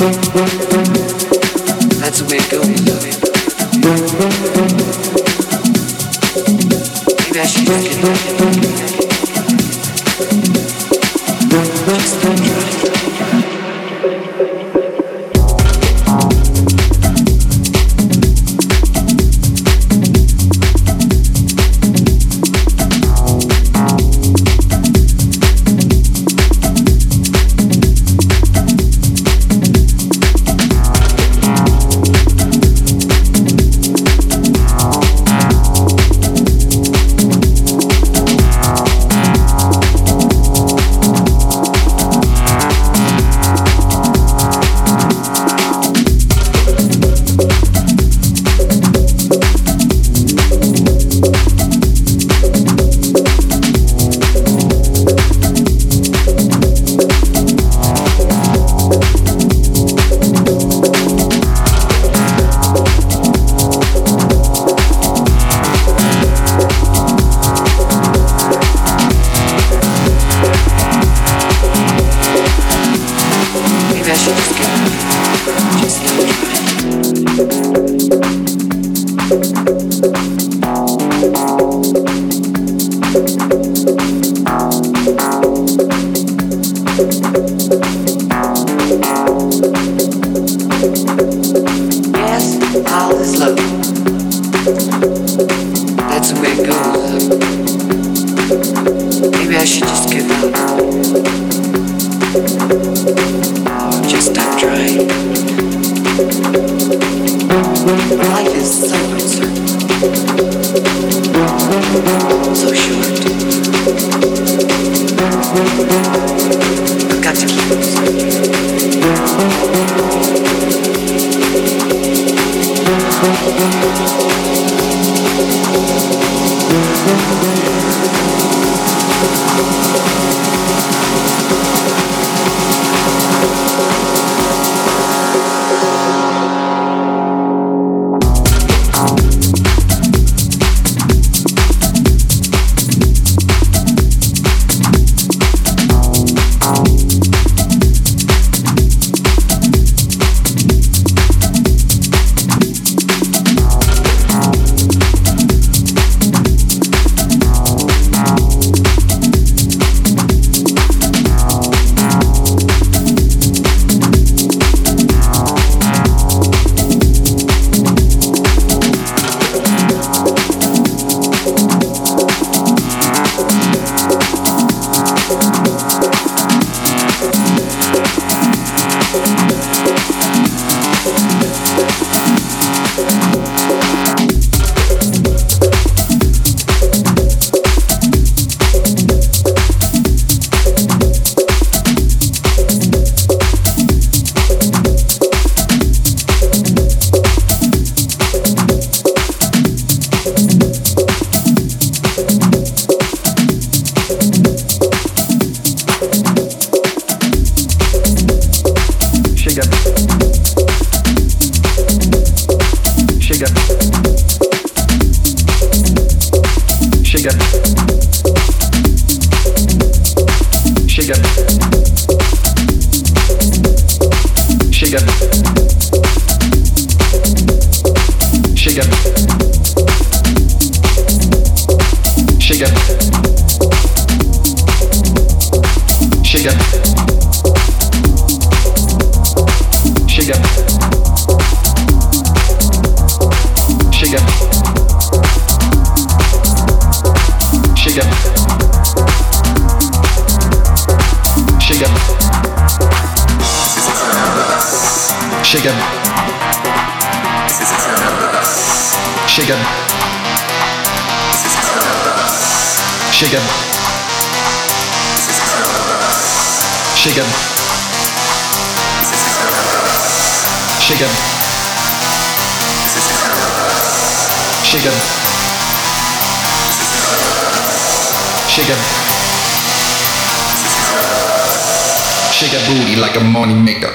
Maybe I should I've Chega. Chega. Shake it. Shake it. Shake it. Shake it. Shake it. Shake that booty like a money maker.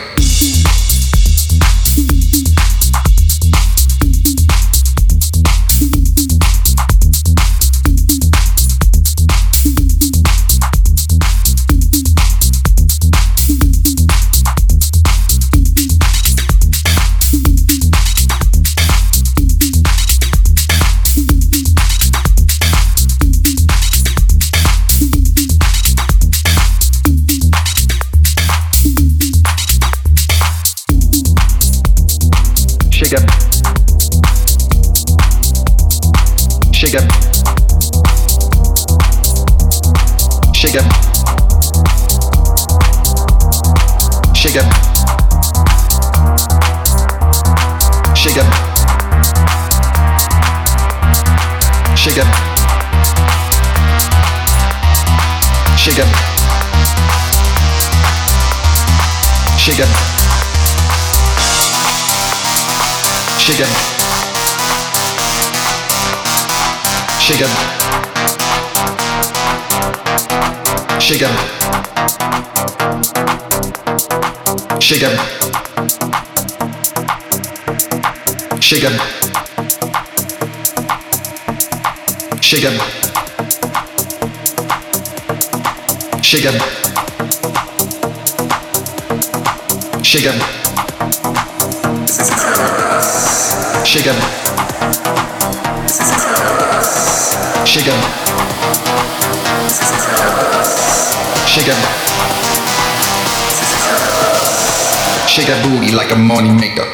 Chegan. Chegan. Chegan. Chegan. Chegan. Chegan. Chegan. Chegan. C'est Shake 'em. Shake that booty like a money maker.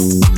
you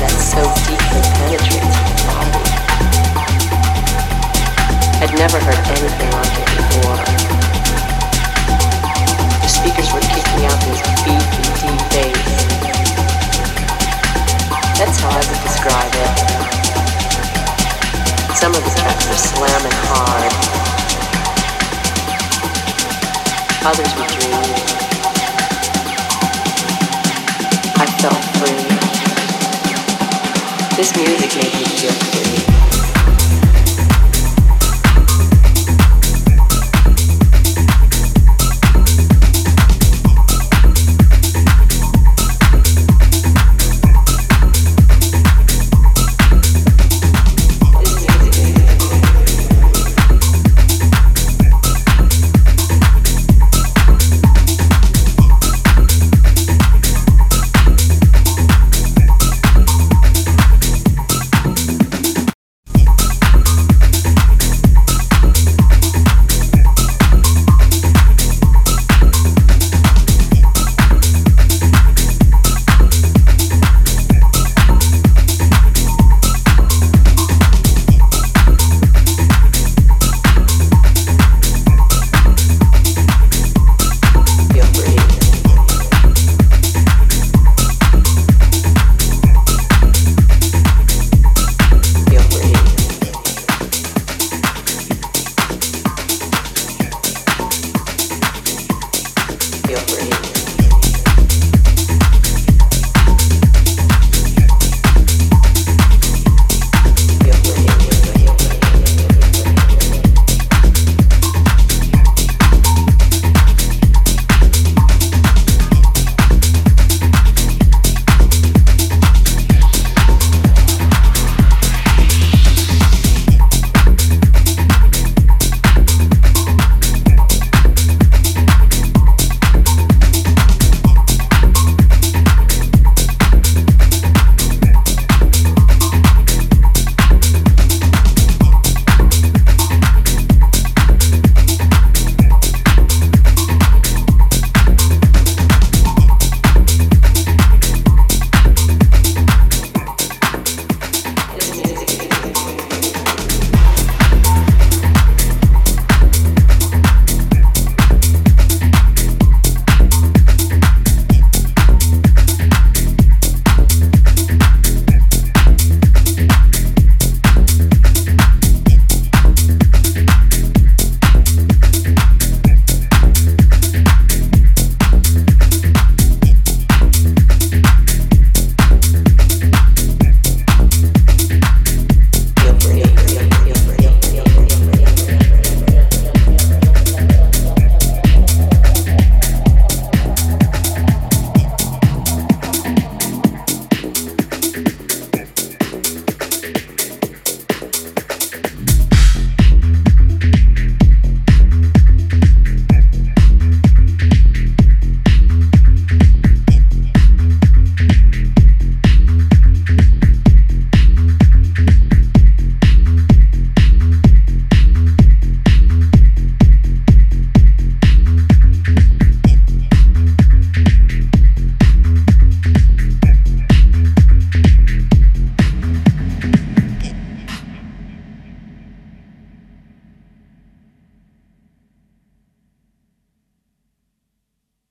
that so deeply penetrates the body. I'd never heard anything like it before. The speakers were kicking out this beefy, deep bass. That's how I would describe it. Some of the tracks were slamming hard. Others were dreamy. I felt free. This music made me feel free.